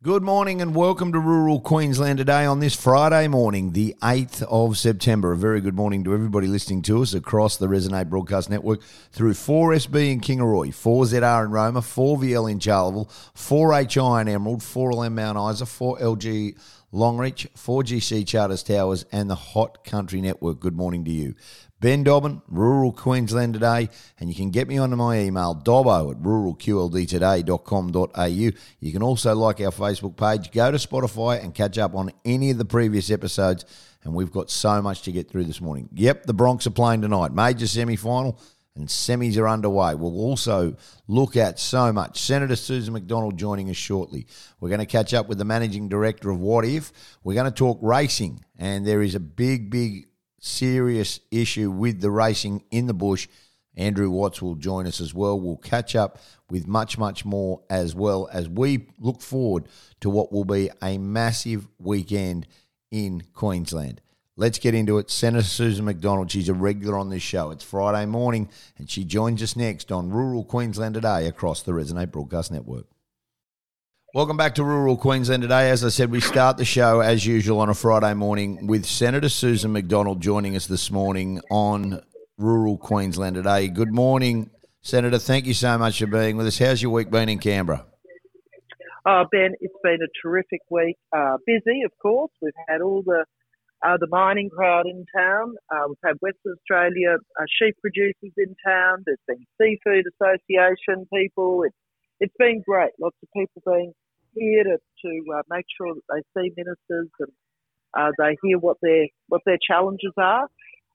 Good morning and welcome to rural Queensland today on this Friday morning, the 8th of September. A very good morning to everybody listening to us across the Resonate Broadcast Network through 4SB in Kingaroy, 4ZR in Roma, 4VL in Charleville, 4HI in Emerald, 4LM Mount Isa, 4LG Longreach, 4GC Charters Towers, and the Hot Country Network. Good morning to you. Ben Dobbin, Rural Queensland Today, and you can get me onto my email, dobbo at ruralqldtoday.com.au. You can also like our Facebook page, go to Spotify and catch up on any of the previous episodes, and we've got so much to get through this morning. Yep, the Bronx are playing tonight, major semi-final, and semis are underway. We'll also look at so much. Senator Susan McDonald joining us shortly. We're going to catch up with the managing director of Wotif. We're going to talk racing, and there is a big, big serious issue with the racing in the bush. Andrew Watts will join us as well. We'll catch up with much, much more as well as we look forward to what will be a massive weekend in Queensland. Let's get into it. Senator Susan McDonald, she's a regular on this show. It's Friday morning, and she joins us next on Rural Queensland Today across the Resonate Broadcast Network. Welcome back to Rural Queensland today. As I said, we start the show as usual on a Friday morning with Senator Susan McDonald joining us this morning on Rural Queensland today. Good morning, Senator. Thank you so much for being with us. How's your week been in Canberra? Oh, Ben, it's been a terrific week. Uh, busy, of course. We've had all the uh, the mining crowd in town. Uh, we've had Western Australia uh, sheep producers in town. There's been seafood association people. It's it's been great. Lots of people being here to, to uh, make sure that they see ministers and uh, they hear what their what their challenges are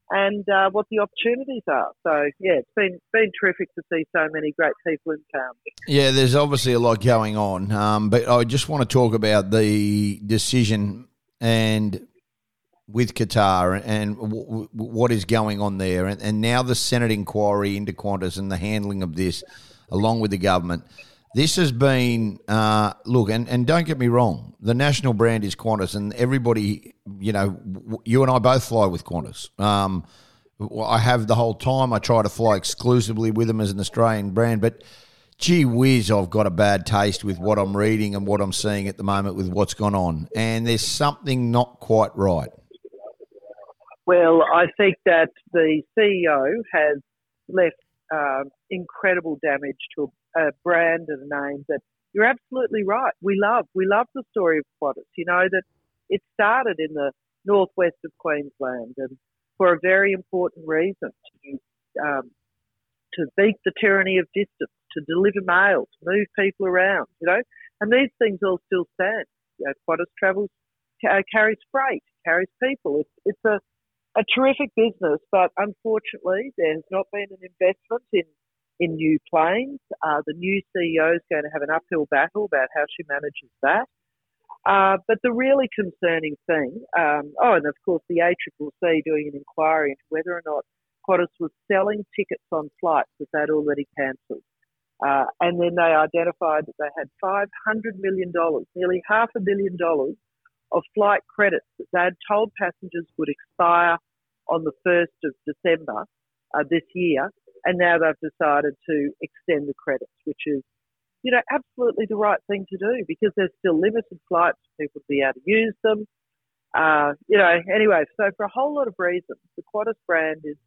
and uh, what the opportunities are. So yeah, it's been been terrific to see so many great people in town. Yeah, there's obviously a lot going on, um, but I just want to talk about the decision and with Qatar and w- what is going on there, and, and now the Senate inquiry into Qantas and the handling of this, along with the government. This has been uh, look, and, and don't get me wrong, the national brand is Qantas, and everybody, you know, you and I both fly with Qantas. Um, I have the whole time. I try to fly exclusively with them as an Australian brand, but gee whiz, I've got a bad taste with what I'm reading and what I'm seeing at the moment with what's gone on, and there's something not quite right. Well, I think that the CEO has left uh, incredible damage to a brand and a name that you're absolutely right. We love. We love the story of Qantas. You know that it started in the northwest of Queensland and for a very important reason to, um, to beat the tyranny of distance, to deliver mail, to move people around, you know. And these things all still stand. You know, Qantas travels, uh, carries freight, carries people. It's, it's a, a terrific business, but unfortunately, there has not been an investment in in new planes. Uh, the new CEO is going to have an uphill battle about how she manages that. Uh, but the really concerning thing, um, oh, and of course the ACCC doing an inquiry into whether or not Qantas was selling tickets on flights that they'd already cancelled. Uh, and then they identified that they had $500 million, nearly half a billion dollars of flight credits that they had told passengers would expire on the 1st of December uh, this year and now they've decided to extend the credits, which is, you know, absolutely the right thing to do because there's still limited flights for people to be able to use them. Uh, you know, anyway, so for a whole lot of reasons, the Qantas brand is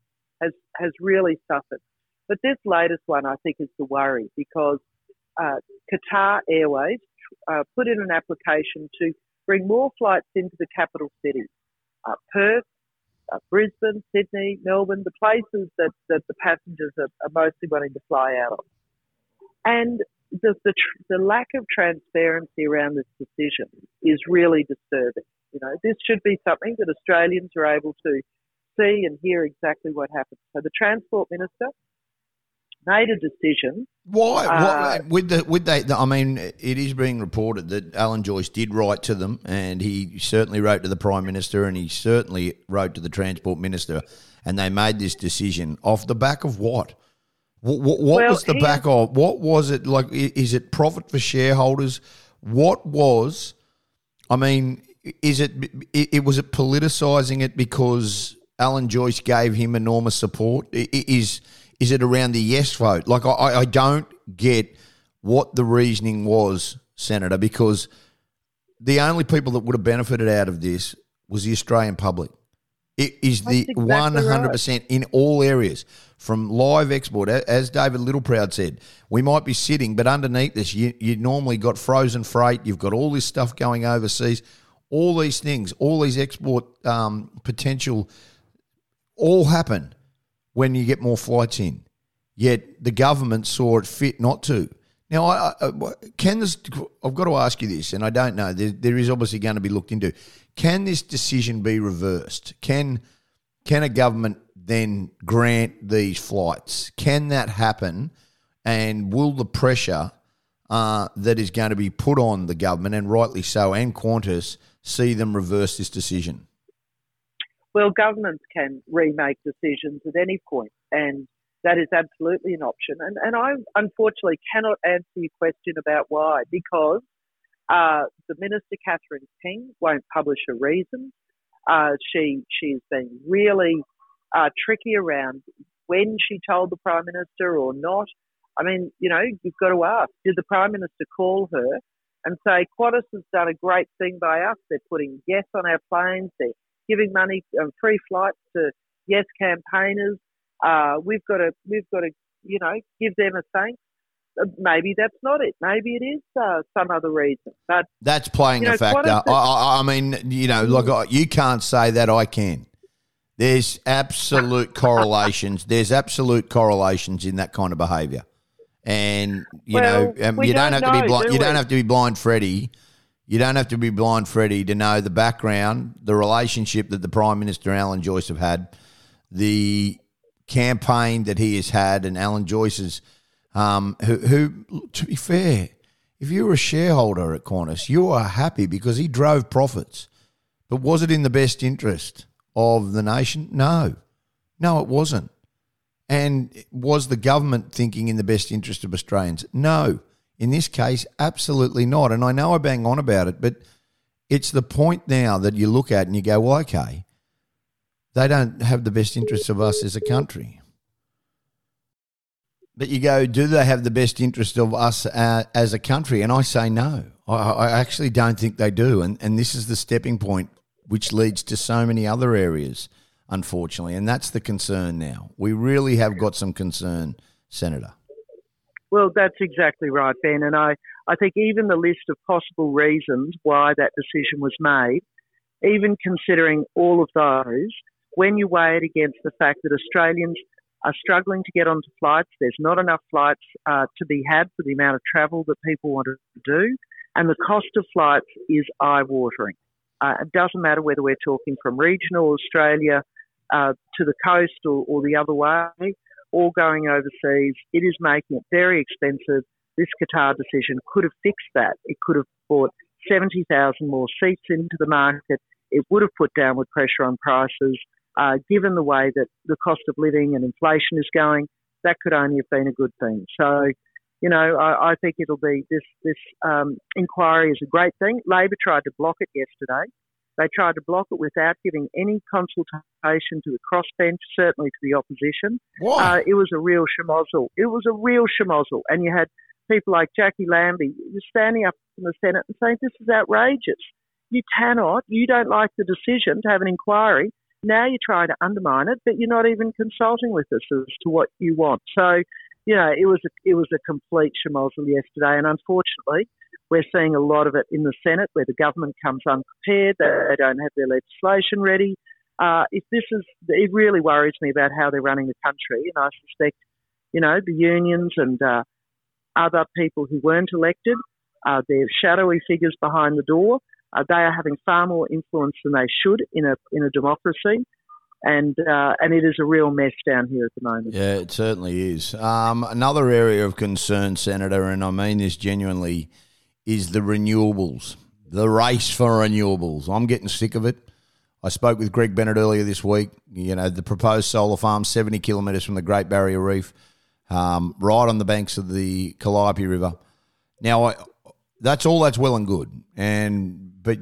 has has really suffered. But this latest one, I think, is the worry because uh, Qatar Airways uh, put in an application to bring more flights into the capital cities, uh, Perth, uh, Brisbane, Sydney, Melbourne, the places that, that the passengers are, are mostly wanting to fly out of. And the, the, the lack of transparency around this decision is really disturbing. You know, this should be something that Australians are able to see and hear exactly what happened. So the Transport Minister made a decision. Why? Uh, with the with they? I mean, it is being reported that Alan Joyce did write to them, and he certainly wrote to the Prime Minister, and he certainly wrote to the Transport Minister, and they made this decision off the back of what? What, what, what well, was the back of? What was it like? Is it profit for shareholders? What was? I mean, is it? It, it was it politicizing it because Alan Joyce gave him enormous support? Is is it around the yes vote? Like, I, I don't get what the reasoning was, Senator, because the only people that would have benefited out of this was the Australian public. It is the That's exactly one hundred percent in all areas, from live export. As David Littleproud said, we might be sitting, but underneath this, you you normally got frozen freight. You've got all this stuff going overseas, all these things, all these export um, potential, all happen when you get more flights in. Yet the government saw it fit not to. Now, I, I, can this? I've got to ask you this, and I don't know. There, there is obviously going to be looked into. Can this decision be reversed? Can can a government then grant these flights? Can that happen? And will the pressure uh, that is going to be put on the government, and rightly so, and Qantas, see them reverse this decision? Well, governments can remake decisions at any point, and that is absolutely an option. And, and I unfortunately cannot answer your question about why, because uh, the Minister, Catherine King, won't publish a reason. Uh, she she's been really uh, tricky around when she told the Prime Minister or not. I mean, you know, you've got to ask, did the Prime Minister call her and say, Qantas has done a great thing by us. They're putting gas on our planes. They're giving money, um, free flights to yes campaigners. Uh, we've got to, we've got to, you know, give them a thanks. Uh, maybe that's not it. Maybe it is uh, some other reason. But That's playing You know, a factor. Qantas- I, I, mean, you know, like you can't say that. I can. There's absolute correlations. There's absolute correlations in that kind of behaviour, and you Well, know, um, you don't, don't have to be blind. do You don't have to be blind, Freddie. You don't have to be blind, Freddie, to know the background, the relationship that the Prime Minister Alan Joyce have had, the campaign that he has had, and Alan Joyce's, um, who, who, to be fair, if you were a shareholder at Qantas, you are happy because he drove profits. But was it in the best interest of the nation? No. No, it wasn't. And was the government thinking in the best interest of Australians? No. In this case, absolutely not. And I know I bang on about it, but it's the point now that you look at and you go, well, okay, they don't have the best interests of us as a country. But you go, do they have the best interest of us uh, as a country? And I say no. I, I actually don't think they do. And, and this is the stepping point which leads to so many other areas, unfortunately. And that's the concern now. We really have got some concern, Senator. Well, that's exactly right, Ben. And I, I think even the list of possible reasons why that decision was made, even considering all of those, when you weigh it against the fact that Australians are struggling to get onto flights, there's not enough flights uh, to be had for the amount of travel that people want to do, and the cost of flights is eye watering. Uh, it doesn't matter whether we're talking from regional Australia uh, to the coast or, or the other way or going overseas. It is making it very expensive. This Qatar decision could have fixed that. It could have brought 70,000 more seats into the market. It would have put downward pressure on prices. Uh, given the way that the cost of living and inflation is going, that could only have been a good thing. So, you know, I, I think it'll be this this um, inquiry is a great thing. Labor tried to block it yesterday. They tried to block it without giving any consultation to the crossbench, certainly to the opposition. Uh, it was a real schmozzle. It was a real schmozzle. And you had people like Jacqui Lambie standing up in the Senate and saying, this is outrageous. You cannot, you don't like the decision to have an inquiry. Now you're trying to undermine it, but you're not even consulting with us as to what you want. So, you know, it was a, it was a complete schmozzle yesterday. And unfortunately, we're seeing a lot of it in the Senate where the government comes unprepared. They don't have their legislation ready. Uh, if this is, it really worries me about how they're running the country. And I suspect, you know, the unions and uh, other people who weren't elected, uh, they're shadowy figures behind the door. Uh, they are having far more influence than they should in a in a democracy, and uh, and it is a real mess down here at the moment. Yeah, it certainly is. Um, another area of concern, Senator, and I mean this genuinely, is the renewables, the race for renewables. I'm getting sick of it. I spoke with Greg Bennett earlier this week. You know, the proposed solar farm, 70 kilometres from the Great Barrier Reef, um, right on the banks of the Calliope River. Now, I, that's all that's well and good. And but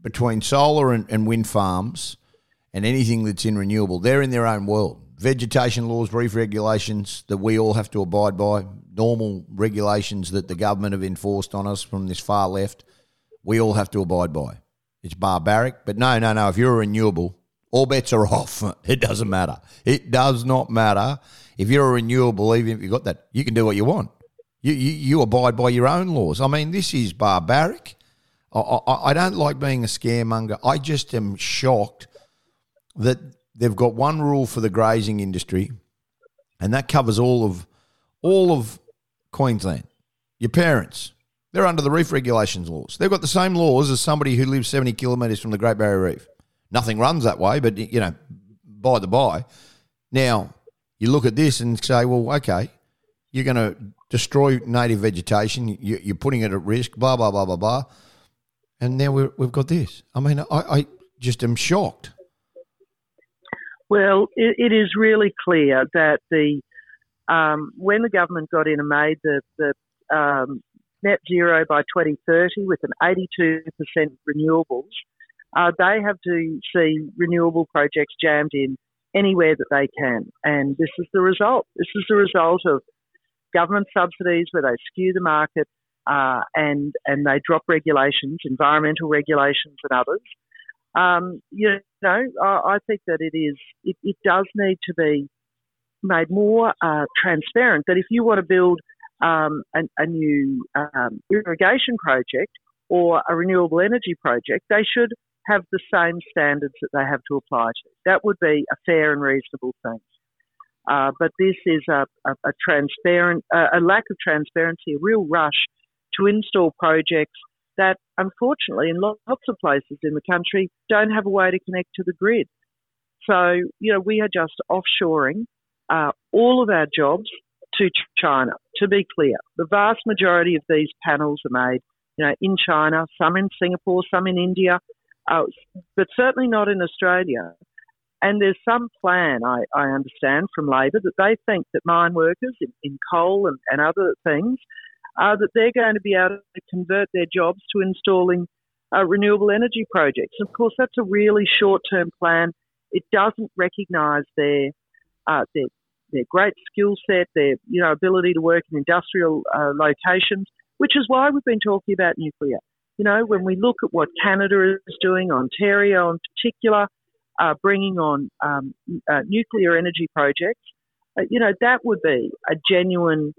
between solar and, and wind farms and anything that's in renewable, they're in their own world. Vegetation laws, reef regulations that we all have to abide by, normal regulations that the government have enforced on us from this far left. we all have to abide by. It's barbaric, but no, no, no. If you're a renewable, all bets are off. It doesn't matter. It does not matter. If you're a renewable, even if you've got that, you can do what you want. You, you, you abide by your own laws. I mean, this is barbaric. I, I, I don't like being a scaremonger. I just am shocked that they've got one rule for the grazing industry, and that covers all of all of Queensland. Your parents, they're under the reef regulations laws. They've got the same laws as somebody who lives 70 kilometres from the Great Barrier Reef. Nothing runs that way, but, you know, by the by. Now, you look at this and say, well, okay, you're going to destroy native vegetation, you're putting it at risk, blah, blah, blah, blah, blah. And now we have got this. I mean, I, I just am shocked. Well, it, it is really clear that the um, when the government got in and made the, the um, net zero by 2030 with an 82% renewables, uh, they have to see renewable projects jammed in anywhere that they can. And this is the result. This is the result of government subsidies where they skew the market uh, and and they drop regulations, environmental regulations and others. Um, you know, I, I, think that it is it, it, does need to be made more uh, transparent. That if you want to build um, a, a, new um, irrigation project or a renewable energy project, they should have the same standards that they have to apply to. That would be a fair and reasonable thing. Uh, but this is a, a, a transparent, a lack of transparency, a real rush to install projects that, unfortunately, in lots of places in the country, don't have a way to connect to the grid. So, you know, we are just offshoring uh, all of our jobs to China. To be clear, the vast majority of these panels are made, you know, in China, some in Singapore, some in India, uh, but certainly not in Australia. And there's some plan, I, I understand, from Labor that they think that mine workers in, in coal and, and other things, that they're going to be able to convert their jobs to installing uh, renewable energy projects. Of course, that's a really short-term plan. It doesn't recognise their, uh, their their great skill set, their you know ability to work in industrial uh, locations, which is why we've been talking about nuclear. You know, when we look at what Canada is doing, Ontario in particular, uh, bringing on um, uh, nuclear energy projects, uh, you know, that would be a genuine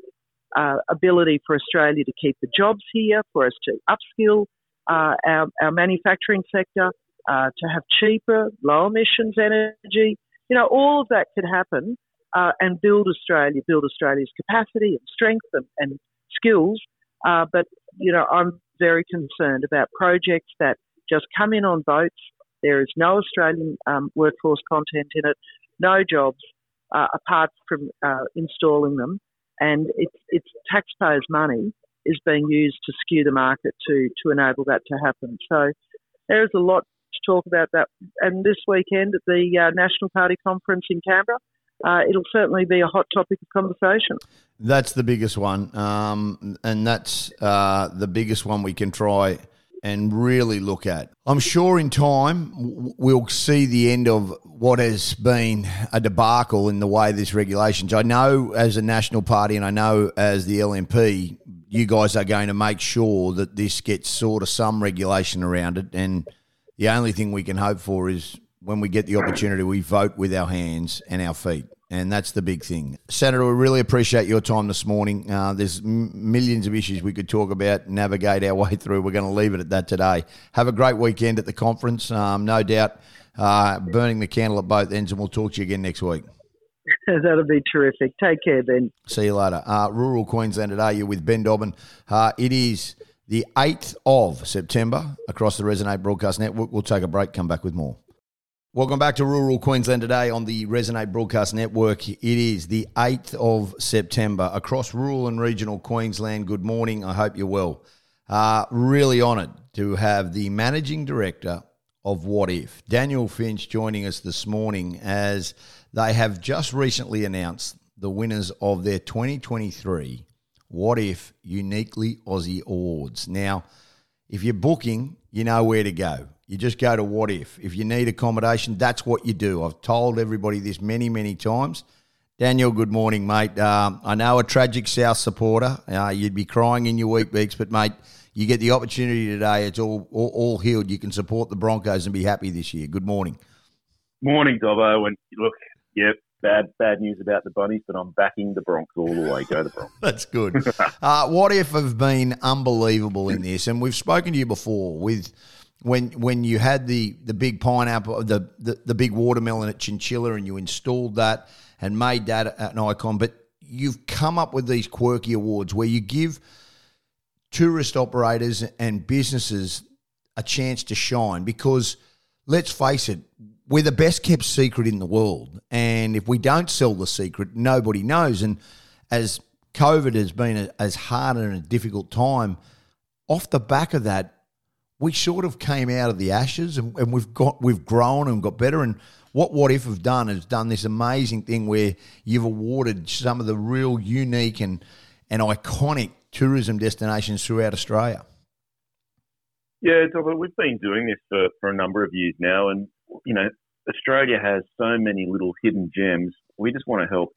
uh, ability for Australia to keep the jobs here, for us to upskill uh, our, our manufacturing sector, uh, to have cheaper, low emissions energy. You know, all of that could happen and build Australia, build Australia's capacity and strength and, and skills. but, you know, I'm very concerned about projects that just come in on boats. There is no Australian um, workforce content in it, no jobs uh, apart from uh, installing them, and it's, it's taxpayers' money is being used to skew the market to to enable that to happen. So there is a lot to talk about that. And this weekend at the uh, National Party conference in Canberra, uh, it'll certainly be a hot topic of conversation. That's the biggest one, um, and that's uh, the biggest one we can try and really look at. I'm sure in time we'll see the end of what has been a debacle in the way this regulations. I know as a national party, and I know as the LNP, you guys are going to make sure that this gets sort of some regulation around it, and the only thing we can hope for is when we get the opportunity, we vote with our hands and our feet. And that's the big thing. Senator, we really appreciate your time this morning. Uh, there's m- millions of issues we could talk about, navigate our way through. We're going to leave it at that today. Have a great weekend at the conference. Um, no doubt, uh, burning the candle at both ends, and we'll talk to you again next week. That'll be terrific. Take care, Ben. See you later. Uh, Rural Queensland today, you're with Ben Dobbin. Uh, it is the 8th of September across the Resonate Broadcast Network. We'll take a break, come back with more. Welcome back to Rural Queensland today on the Resonate Broadcast Network. It is the 8th of September across rural and regional Queensland. Good morning. I hope you're well. Uh, really honoured to have the Managing Director of Wotif, Daniel Finch, joining us this morning as they have just recently announced the winners of their 2023 Wotif Uniquely Aussie Awards. Now, if you're booking, you know where to go you just go to Wotif. If you need accommodation, that's what you do. I've told everybody this many, many times. Daniel, good morning, mate. Um, I know a tragic South supporter. Uh, you'd be crying in your Weet-Bix, but mate, you get the opportunity today. It's all, all, all healed. You can support the Broncos and be happy this year. Good morning. Morning, Dobbo. And look, yep, bad bad news about the bunnies, but I'm backing the Bronx all the way. Go the Bronx. That's good. uh, Wotif have been unbelievable in this, and we've spoken to you before with when when you had the the big pineapple, the the, the big watermelon at Chinchilla, and you installed that and made that an icon, but you've come up with these quirky awards where you give tourist operators and businesses a chance to shine because let's face it, we're the best kept secret in the world. And if we don't sell the secret, nobody knows. And as COVID has been a, as hard and a difficult time, off the back of that, we sort of came out of the ashes and, and we've got we've grown and got better. And what Wotif have done is done this amazing thing where you've awarded some of the real unique and and iconic tourism destinations throughout Australia. Yeah, we've been doing this for, for a number of years now, and you know, Australia has so many little hidden gems. We just want to help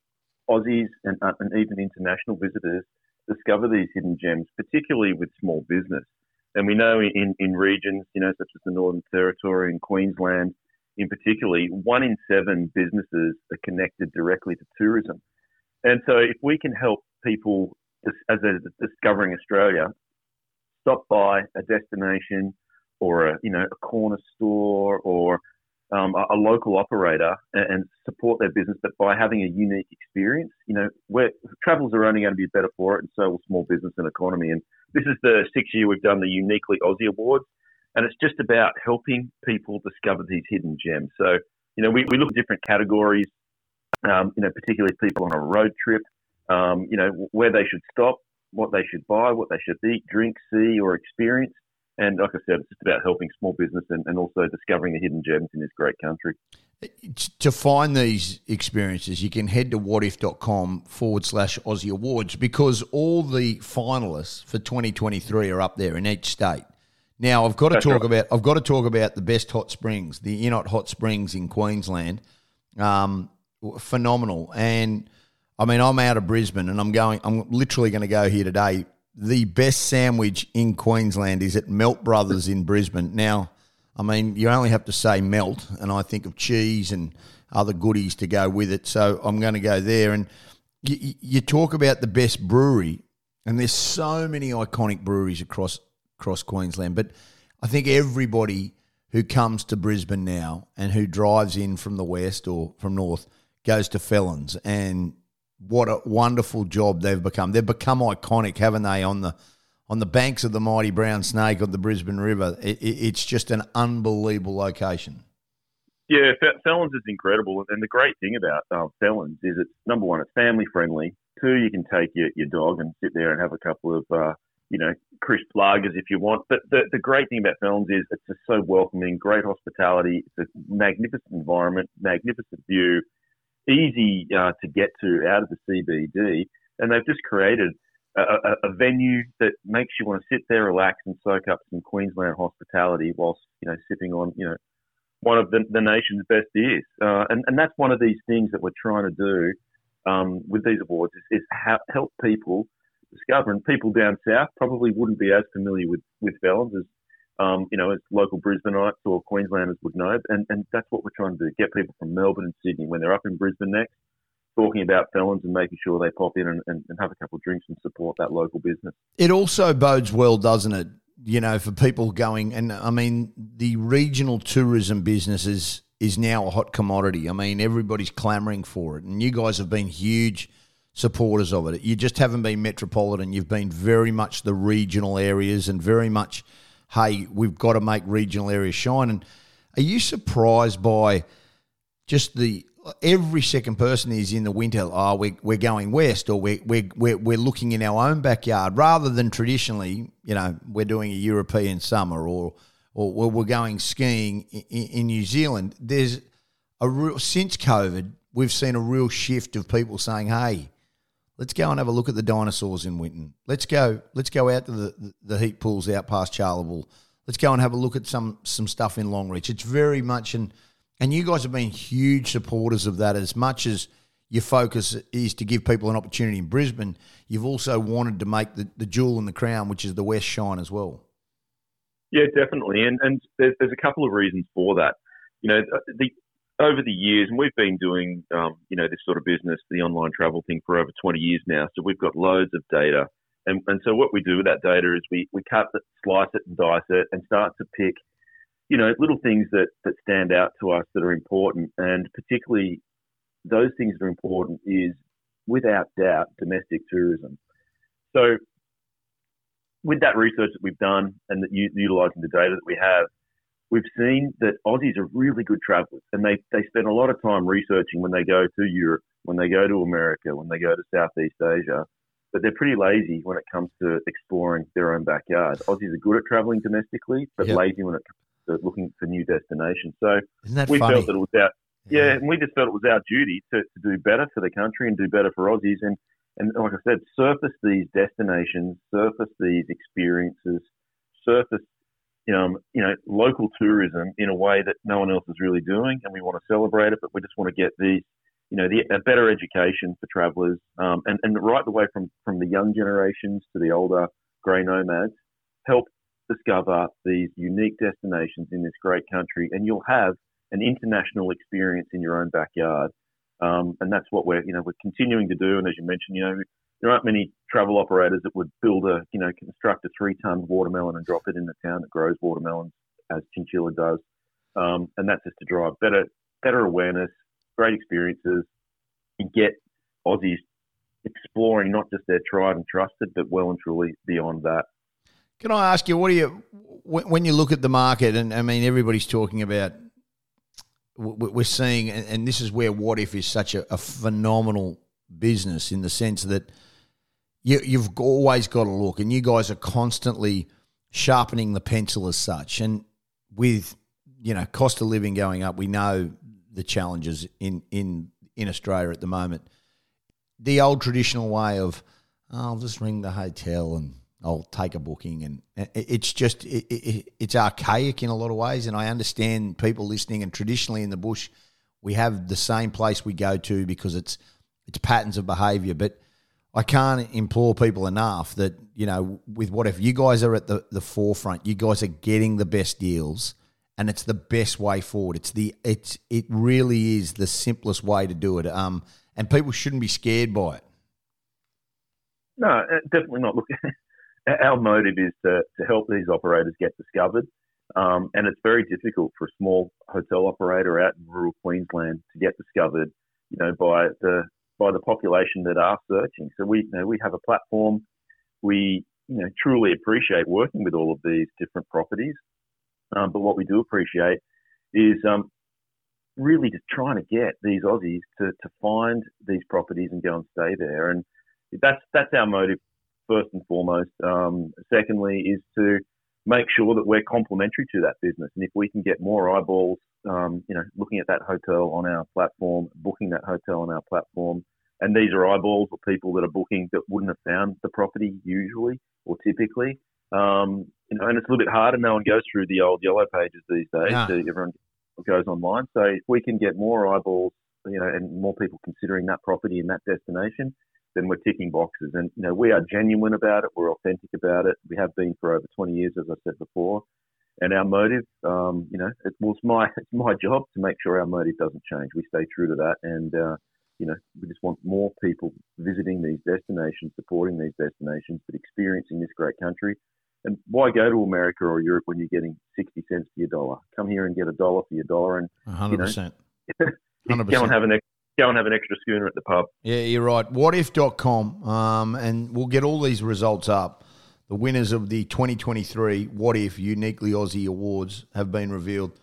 Aussies and, uh, and even international visitors discover these hidden gems, particularly with small business. And we know in, in regions, you know, such as the Northern Territory and Queensland, in particularly, one in seven businesses are connected directly to tourism. And so, if we can help people as they're discovering Australia, stop by a destination or a you know a corner store or um, a, local operator and, support their business, but by having a unique experience, you know, where travels are only going to be better for it, and so will small business and economy. And this is the sixth year we've done the Uniquely Aussie Awards, and it's just about helping people discover these hidden gems. So, you know, we, we look at different categories, um, you know, particularly people on a road trip, um, you know, where they should stop, what they should buy, what they should eat, drink, see, or experience. And like I said, it's just about helping small business and, and also discovering the hidden gems in this great country. To find these experiences, you can head to wotif.com forward slash Aussie Awards because all the finalists for 2023 are up there in each state. Now I've got to That's talk right. about I've got to talk about the best hot springs, the Innot Hot Springs in Queensland, um, phenomenal. And I mean, I'm out of Brisbane and I'm going. I'm literally going to go here today the best sandwich in Queensland is at Melt Brothers in Brisbane. Now, I mean, you only have to say melt, and I think of cheese and other goodies to go with it. So I'm going to go there. And you, you talk about the best brewery, and there's so many iconic breweries across across Queensland. But I think everybody who comes to Brisbane now and who drives in from the west or from north goes to Felons, and what a wonderful job they've become. They've become iconic, haven't they, on the on the banks of the mighty Brown Snake of the Brisbane River. It, it, it's just an unbelievable location. Yeah, Felons is incredible, and the great thing about uh, Felons is it's number one, it's family friendly. Two, you can take your, your dog and sit there and have a couple of uh, you know crisp lagers if you want. But the the great thing about Felons is it's just so welcoming, great hospitality. It's a magnificent environment, magnificent view easy uh, to get to out of the CBD, and they've just created a, a, a, venue that makes you want to sit there, relax, and soak up some Queensland hospitality whilst you know sipping on you know one of the, the nation's best beers. Uh, and and that's one of these things that we're trying to do um, with these awards is, is help people discover. And people down south probably wouldn't be as familiar with with Felons as um, you know, as local Brisbaneites or Queenslanders would know. And, and that's what we're trying to do get people from Melbourne and Sydney when they're up in Brisbane next, talking about felons and making sure they pop in and, and, and have a couple of drinks and support that local business. It also bodes well, doesn't it? You know, for people going, and I mean, the regional tourism business is, is now a hot commodity. I mean, everybody's clamoring for it, and you guys have been huge supporters of it. You just haven't been metropolitan. You've been very much the regional areas and very much hey, we've got to make regional areas shine. And are you surprised by just the every second person is in the winter? Oh, we're, we're going west, or we're, we're we're looking in our own backyard rather than traditionally, you know, we're doing a European summer or or we're going skiing in, in New Zealand. There's a real since COVID, we've seen a real shift of people saying, hey Let's go and have a look at the dinosaurs in Winton. Let's go. Let's go out to the, the heat pools out past Charleville. Let's go and have a look at some some stuff in Longreach. It's very much and and you guys have been huge supporters of that as much as your focus is to give people an opportunity in Brisbane, you've also wanted to make the, the jewel in the crown, which is the West shine as well. Yeah, definitely, and and there's, there's a couple of reasons for that. You know, the over the years, and we've been doing, um, you know, this sort of business, the online travel thing, for over 20 years now. So we've got loads of data, and and so what we do with that data is we we cut it, slice it, and dice it, and start to pick, you know, little things that that stand out to us that are important, and particularly those things that are important is without doubt domestic tourism. So with that research that we've done and that utilising the data that we have, we've seen that Aussies are really good travellers and they, they spend a lot of time researching when they go to Europe, when they go to America, when they go to Southeast Asia, but they're pretty lazy when it comes to exploring their own backyard. Aussies are good at travelling domestically, but yep. lazy when it comes to looking for new destinations. So we funny? felt that it was our yeah, yeah, and we just felt it was our duty to, to do better for the country and do better for Aussies and and like I said, surface these destinations, surface these experiences, surface know, you know, local tourism in a way that no one else is really doing, and we want to celebrate it. But we just want to get these, you know, the, a better education for travellers, um, and and right the way from from the young generations to the older grey nomads, help discover these unique destinations in this great country, and you'll have an international experience in your own backyard. Um, and that's what we're, you know, we're continuing to do. And as you mentioned, you know, there aren't many travel operators that would build a, you know, construct a three-ton watermelon and drop it in the town that grows watermelons, as Chinchilla does. Um, and that's just to drive better, better awareness, great experiences, and get Aussies exploring not just their tried and trusted, but well and truly beyond that. Can I ask you, what do you, when you look at the market, and I mean, everybody's talking about, we're seeing, and this is where Wotif is such a, a phenomenal business in the sense that you, you've always got to look, and you guys are constantly sharpening the pencil as such. And with you know cost of living going up, we know the challenges in in in Australia at the moment. The old traditional way of oh, I'll just ring the hotel and I'll take a booking, and it's just it, it, it's archaic in a lot of ways. And I understand people listening, and traditionally in the bush, we have the same place we go to because it's it's patterns of behaviour, but I can't implore people enough that, you know, with Wotif you guys are at the, the forefront, you guys are getting the best deals and it's the best way forward. It's the it's it really is the simplest way to do it. Um and people shouldn't be scared by it. No, uh, definitely not. Look, our motive is to, to help these operators get discovered. Um, and it's very difficult for a small hotel operator out in rural Queensland to get discovered, you know, by the by the population that are searching. So we, you know, we have a platform. We, you know, truly appreciate working with all of these different properties. Um, but what we do appreciate is um, really just trying to get these Aussies to, to find these properties and go and stay there. And that's that's our motive first and foremost. Um, secondly, is to make sure that we're complementary to that business. And if we can get more eyeballs, um, you know, looking at that hotel on our platform, booking that hotel on our platform, and these are eyeballs or people that are booking that wouldn't have found the property usually or typically. Um, you know, and it's a little bit harder. No one goes through the old yellow pages these days. So everyone goes online. So if we can get more eyeballs, you know, and more people considering that property and that destination, then we're ticking boxes. And you know, we are genuine about it. We're authentic about it. We have been for over 20 years, as I said before. And our motive, um, you know, it was my it's my job to make sure our motive doesn't change. We stay true to that, and uh, you know, we just want more people visiting these destinations, supporting these destinations, but experiencing this great country. And why go to America or Europe when you're getting 60 cents for your dollar? Come here and get a dollar for your dollar and 100%. You know, 100%. go and have an go and have an extra schooner at the pub. Yeah, you're right. Wotif.com, um, and we'll get all these results up. The winners of the 2023 Wotif Uniquely Aussie Awards have been revealed.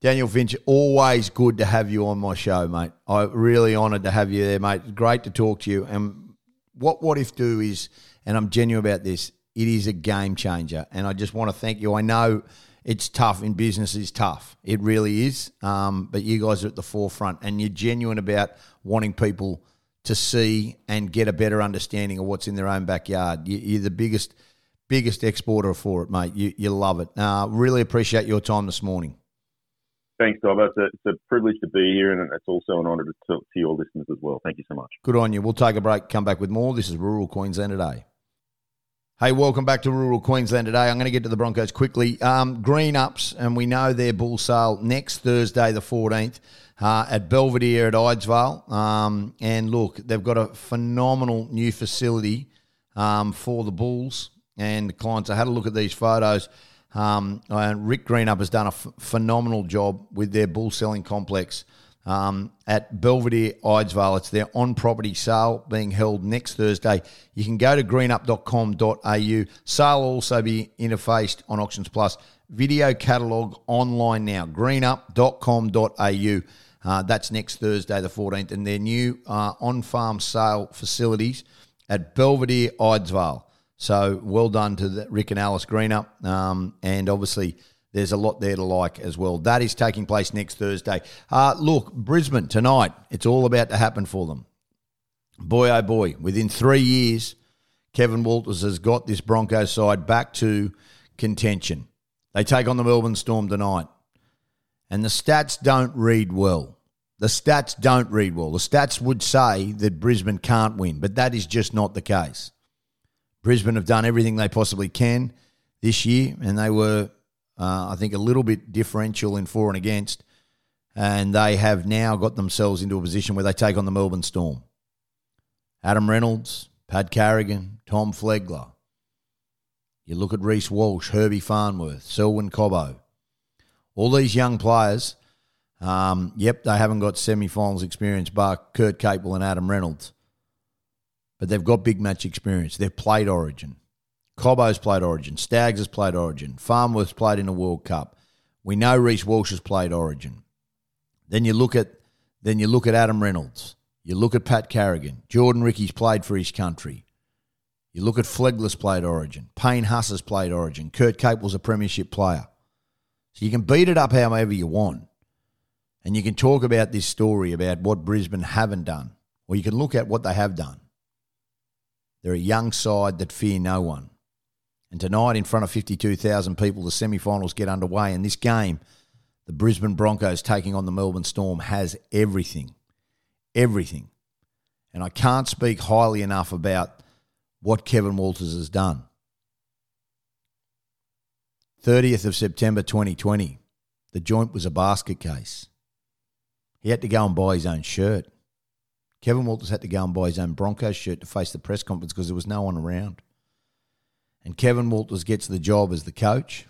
Daniel Finch, always good to have you on my show, mate. I'm really honoured to have you there, mate. Great to talk to you. And what Wotif do is, and I'm genuine about this, it is a game changer. And I just want to thank you. I know it's tough in business is tough. It really is. Um, but you guys are at the forefront and you're genuine about wanting people to see and get a better understanding of what's in their own backyard. You, are the biggest biggest exporter for it, mate. You, you love it. Uh, really appreciate your time this morning. Thanks, Dobber. It's a, it's a privilege to be here, and it's also an honour to talk to your listeners as well. Thank you so much. Good on you. We'll take a break, come back with more. This is Rural Queensland Today. Hey, welcome back to Rural Queensland today. I'm going to get to the Broncos quickly. Um, Greenups, and we know their bull sale next Thursday, the 14th, uh, at Belvedere at Idesvale. Um, and look, they've got a phenomenal new facility um, for the Bulls and the clients. I had a look at these photos. Um, and Rick Greenup has done a f- phenomenal job with their bull selling complex um, at Belvedere Idesvale. It's their on property sale being held next Thursday. You can go to greenup.com.au. Sale will also be interfaced on Auctions Plus. Video catalogue online now. greenup.com.au. Uh, that's next Thursday, the 14th. And their new uh, on farm sale facilities at Belvedere Idesvale. So well done to the, Rick and Alice Greenup. Um, and obviously, there's a lot there to like as well. That is taking place next Thursday. Uh, look, Brisbane tonight, it's all about to happen for them. Boy, oh boy, within three years, Kevin Walters has got this Broncos side back to contention. They take on the Melbourne Storm tonight. And the stats don't read well. The stats don't read well. The stats would say that Brisbane can't win, but that is just not the case. Brisbane have done everything they possibly can this year, and they were uh, I think a little bit differential in for and against, and they have now got themselves into a position where they take on the Melbourne Storm. Adam Reynolds, Pat Carrigan, Tom Flegler. You look at Reece Walsh, Herbie Farnworth, Selwyn Cobbo. All these young players, um, yep, they haven't got semi-finals experience, but Kurt Capewell and Adam Reynolds. But they've got big match experience. They've played Origin. Cobbo's played Origin. Staggs has played Origin. Farnworth's played in a World Cup. We know Reece Walsh has played Origin. Then you look at then you look at Adam Reynolds. You look at Pat Carrigan. Jordan Riki's played for his country. You look at Flegler's played Origin. Payne Haas has played Origin. Kurt Capewell's a premiership player. So you can beat it up however you want. And you can talk about this story about what Brisbane haven't done. Or you can look at what they have done. They're a young side that fear no one. And tonight, in front of 52,000 people, the semi finals get underway. And this game, the Brisbane Broncos taking on the Melbourne Storm, has everything. Everything. And I can't speak highly enough about what Kevin Walters has done. 30th of September 2020, the joint was a basket case. He had to go and buy his own shirt. Kevin Walters had to go and buy his own Broncos shirt to face the press conference because there was no one around and Kevin Walters gets the job as the coach,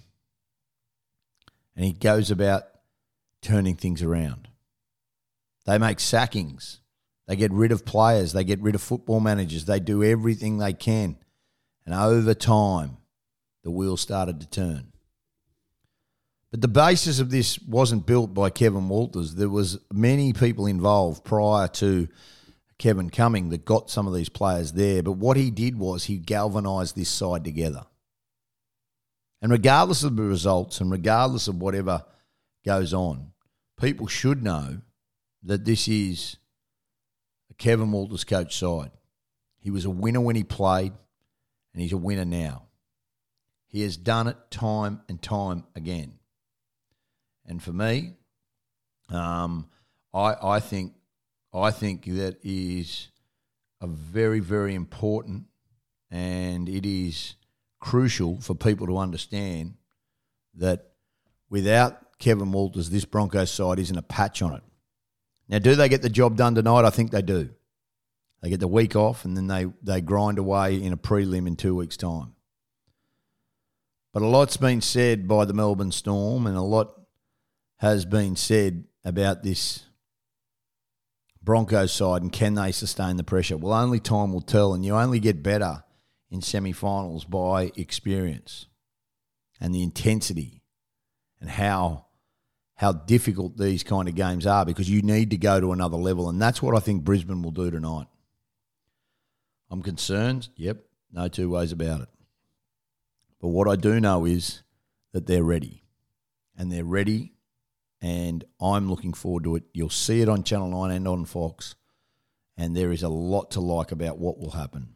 and he goes about turning things around. They make sackings. They get rid of players. They get rid of football managers. They do everything they can. And over time, the wheels started to turn. But the basis of this wasn't built by Kevin Walters. There was many people involved prior to Kevin coming that got some of these players there. But what he did was he galvanised this side together. And regardless of the results and regardless of whatever goes on, people should know that this is a Kevin Walters coach side. He was a winner when he played, and he's a winner now. He has done it time and time again. And for me, um, I, I think I think that is a very, very important and it is crucial for people to understand that without Kevin Walters, this Broncos side isn't a patch on it. Now, do they get the job done tonight? I think they do. They get the week off and then they, they grind away in a prelim in two weeks' time. But a lot's been said by the Melbourne Storm and a lot has been said about this Broncos side and can they sustain the pressure? Well, only time will tell, and you only get better in semi finals by experience and the intensity and how how difficult these kind of games are because you need to go to another level, and that's what I think Brisbane will do tonight. I'm concerned, yep, no two ways about it. But what I do know is that they're ready. And they're ready and I'm looking forward to it. You'll see it on Channel 9 and on Fox, and there is a lot to like about what will happen.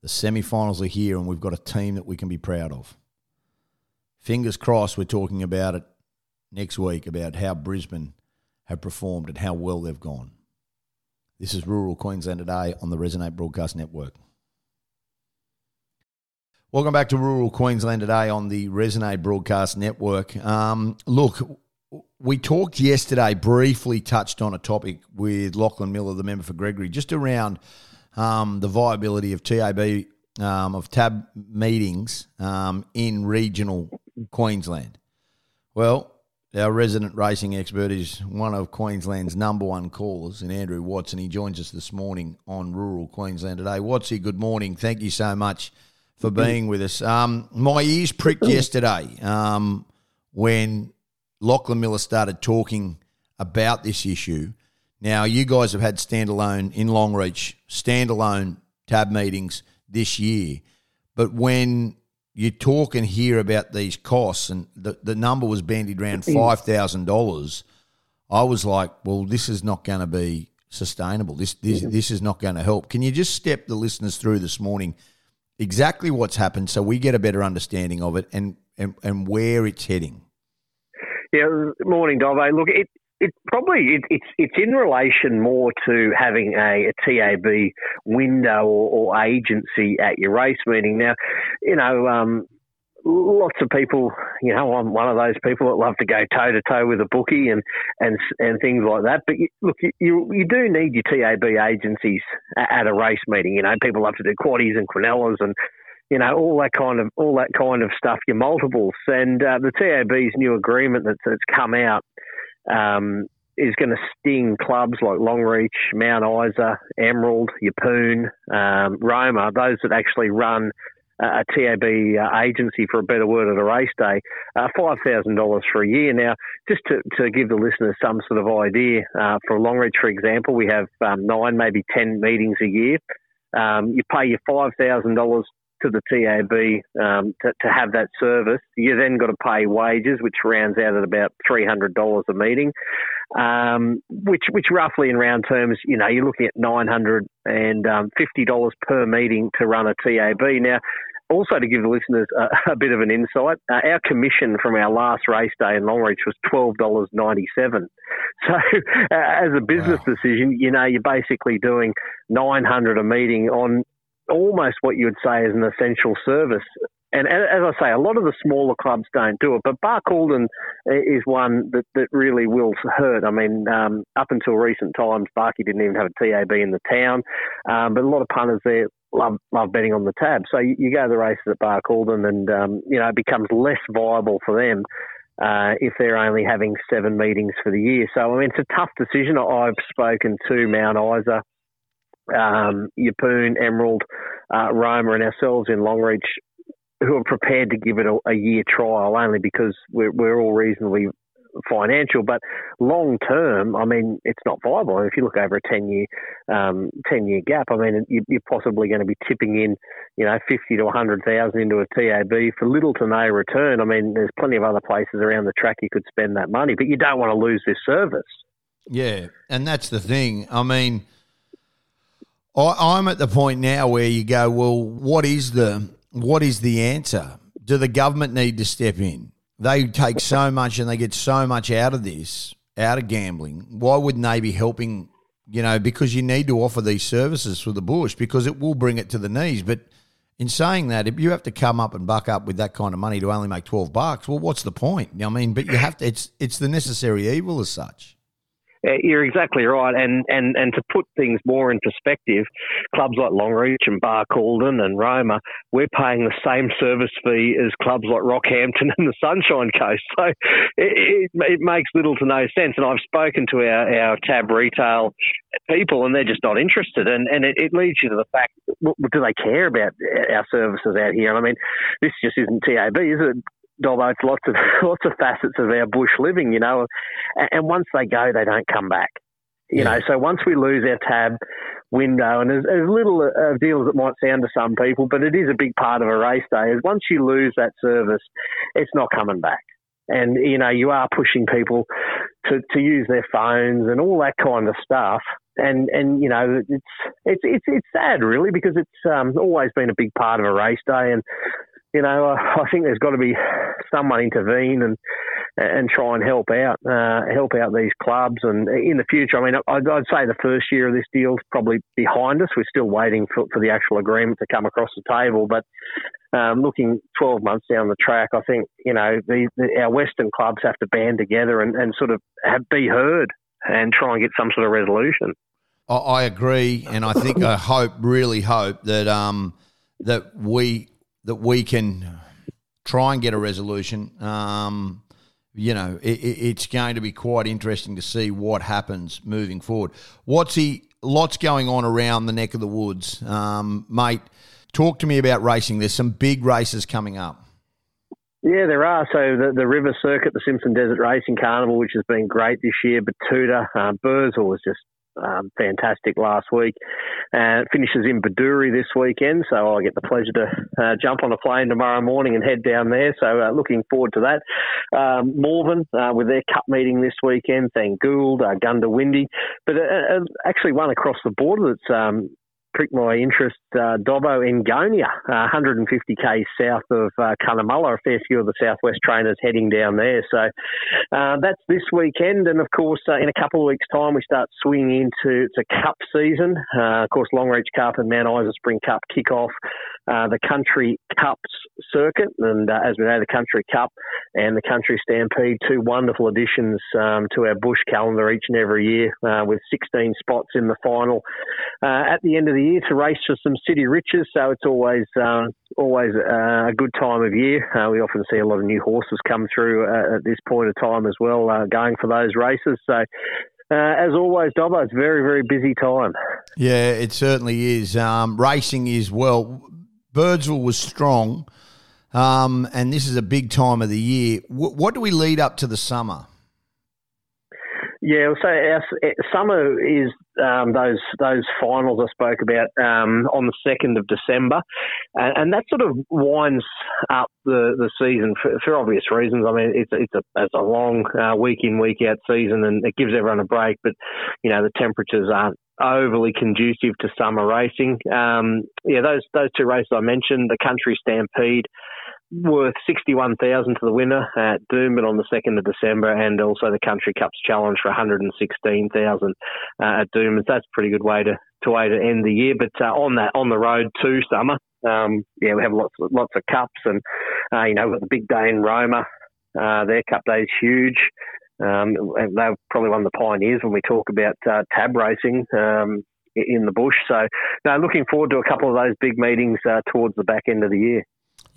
The semi finals are here, and we've got a team that we can be proud of. Fingers crossed, we're talking about it next week about how Brisbane have performed and how well they've gone. This is Rural Queensland today on the Resonate Broadcast Network. Welcome back to Rural Queensland today on the Resonate Broadcast Network. Um, look, we talked yesterday, briefly touched on a topic with Lachlan Millar, the member for Gregory, just around um, the viability of TAB, um, of TAB meetings um, in regional Queensland. Well, our resident racing expert is one of Queensland's number one callers and Andrew Watts. He joins us this morning on Rural Queensland today. Watsy, good morning. Thank you so much for being with us. Um, my ears pricked yesterday um, when Lachlan Millar started talking about this issue. Now, you guys have had standalone in Longreach, standalone tab meetings this year. But when you talk and hear about these costs, and the, the number was bandied around $5,000, I was like, well, this is not going to be sustainable. This, this, this is not going to help. Can you just step the listeners through this morning exactly what's happened so we get a better understanding of it and, and, and where it's heading? Yeah, morning, Dove. Look, it, it probably it, it's it's in relation more to having a, a TAB window or, or, agency at your race meeting. Now, you know, um, lots of people, you know, I'm one of those people that love to go toe to toe with a bookie and and and things like that. But you, look, you you do need your TAB agencies at a race meeting. You know, people love to do quaddies and quinellas and you know, all that kind of all that kind of stuff. Your multiples and uh, the TAB's new agreement that's, that's come out um, is going to sting clubs like Longreach, Mount Isa, Emerald, Yeppoon, um, Roma, those that actually run a TAB uh, agency, for a better word, at a race day, uh, $5,000 for a year. Now, just to, to give the listeners some sort of idea, uh, for Longreach, for example, we have um, nine, maybe 10 meetings a year. Um, you pay your $5,000 to the TAB um, to, to, have that service. You then got to pay wages, which rounds out at about three hundred dollars a meeting, um, which which roughly in round terms, you know, you're looking at nine hundred and um, fifty dollars per meeting to run a TAB. Now. Also, to give the listeners a, a bit of an insight, uh, our commission from our last race day in Longreach was twelve dollars ninety seven. So, uh, as a business wow. decision, you know, you're basically doing nine hundred a meeting on almost what you would say is an essential service. And as I say, a lot of the smaller clubs don't do it, but Barcaldine is one that, that really will hurt. I mean, um, up until recent times, Barky didn't even have a TAB in the town, um, but a lot of punters there love love betting on the tab. So you, you go to the races at Barcaldine, and um, you know it becomes less viable for them. Uh, if they're only having seven meetings for the year. So, I mean, it's a tough decision. I've spoken to Mount Isa um, Yeppoon, Emerald, uh, Roma, and ourselves in Longreach, who are prepared to give it a, a year trial only because we're, we're all reasonably financial, but long term, I mean, it's not viable. If you look over a ten year um, ten year gap, I mean, you, are possibly going to be tipping in, you know, fifty to hundred thousand into a TAB for little to no return. I mean, there's plenty of other places around the track you could spend that money, but you don't want to lose this service. Yeah, and that's the thing. I mean I, am at the point now where you go, well, what is the what is the answer? Do the government need to step in? They take so much and they get so much out of this, out of gambling. Why wouldn't they be helping? You know, because you need to offer these services for the bush because it will bring it to the knees. But in saying that, if you have to come up and buck up with that kind of money to only make twelve bucks, well, what's the point? I mean, but you have to. It's it's the necessary evil as such. You're exactly right, and, and and to put things more in perspective, clubs like Longreach and Bar Barcaldine and Roma, we're paying the same service fee as clubs like Rockhampton and the Sunshine Coast. So it, it, it makes little to no sense. And I've spoken to our, our tab retail people, and they're just not interested. And and it, it leads you to the fact: do they care about our services out here? I mean, this just isn't TAB, is it? Dobbo, it's lots of lots of facets of our bush living, you know, and, and once they go, they don't come back. You yeah. know, so once we lose our tab window, and as, as little a deal as it might sound to some people, but it is a big part of a race day, is once you lose that service, it's not coming back. And, you know, you are pushing people to, to use their phones and all that kind of stuff. And, and you know, it's, it's, it's, it's sad really because it's um, always been a big part of a race day. And, you know, I think there's got to be someone intervene and and try and help out, uh, help out these clubs. And in the future, I mean, I'd, I'd say the first year of this deal is probably behind us. We're still waiting for, for the actual agreement to come across the table, but um, looking 12 months down the track, I think, you know, the, the, our Western clubs have to band together and, and sort of have, be heard and try and get some sort of resolution. I agree, and I think I hope, really hope that um, that we that we can try and get a resolution. Um, you know, it, it's going to be quite interesting to see what happens moving forward. Watsy? Lots going on around the neck of the woods, um, mate. Talk to me about racing. There's some big races coming up. Yeah, there are. So the, the River Circuit, the Simpson Desert Racing Carnival, which has been great this year. Betoota, uh, Birdsville was just um, fantastic last week. Uh, finishes in Bedourie this weekend, so I get the pleasure to uh, jump on a plane tomorrow morning and head down there. So uh, looking forward to that. Um, Morven uh, with their cup meeting this weekend. Thank uh, Goondiwindi, but uh, actually one across the border that's um, pricked my interest, uh, Dobbo uh, 150k south of uh, Cunnamulla. A fair few of the Southwest trainers heading down there. So uh, that's this weekend, and of course, uh, in a couple of weeks' time, we start swinging into to Cup season. Uh, of course, Longreach Cup and Mount Isa Spring Cup kick off uh, the Country Cups circuit, and uh, as we know, the Country Cup and the Country Stampede, two wonderful additions um, to our bush calendar each and every year, uh, with 16 spots in the final uh, at the end of the year to race for some city riches. So it's always um, always uh, a good time of year. we often see a lot of new horses come through at this point of time as well, going for those races. So. Uh, as always, Dobbo, it's very, very busy time. Yeah, it certainly is. Um, racing is, well, Birdsville was strong, um, and this is a big time of the year. W- what do we lead up to the summer? Yeah, so our summer is um, those those finals I spoke about um, on the second of December, and, and, that sort of winds up the, the season for, for obvious reasons. I mean, it's it's a it's a long uh, week in week out season, and it gives everyone a break. But you know, the temperatures aren't overly conducive to summer racing. Um, yeah, those those two races I mentioned, the Country Stampede worth 61,000 to the winner at Doomben on the 2nd of December and also the Country Cups Challenge for 116,000 uh, at Doomben. So that's a pretty good way to, to way to end the year. But uh, on that on the road to summer, um, yeah, we have lots lots of cups and uh, you know we've the big day in Roma. Uh, their cup day is huge. Um, they're probably one of the pioneers when we talk about uh, tab racing um, in the bush. So, no, looking forward to a couple of those big meetings uh, towards the back end of the year.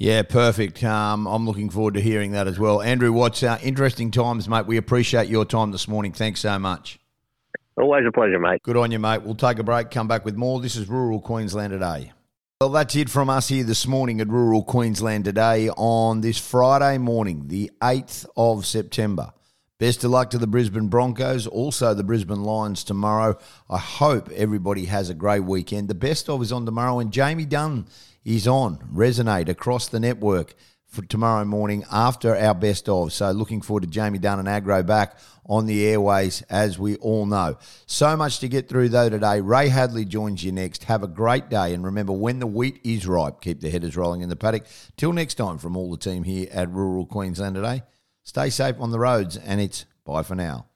Yeah, perfect. Um, I'm looking forward to hearing that as well. Andrew Watts, uh, interesting times, mate. We appreciate your time this morning. Thanks so much. Always a pleasure, mate. Good on you, mate. We'll take a break, come back with more. This is Rural Queensland today. Well, that's it from us here this morning at Rural Queensland today on this Friday morning, the 8th of September. Best of luck to the Brisbane Broncos, also the Brisbane Lions tomorrow. I hope everybody has a great weekend. The best of is on tomorrow, and Jamie Dunn is on Resonate across the network for tomorrow morning after our best of. So looking forward to Jamie Dunn and Agro back on the airways as we all know. So much to get through though today. Ray Hadley joins you next. Have a great day and remember when the wheat is ripe, keep the headers rolling in the paddock. Till next time from all the team here at Rural Queensland today. Stay safe on the roads and it's bye for now.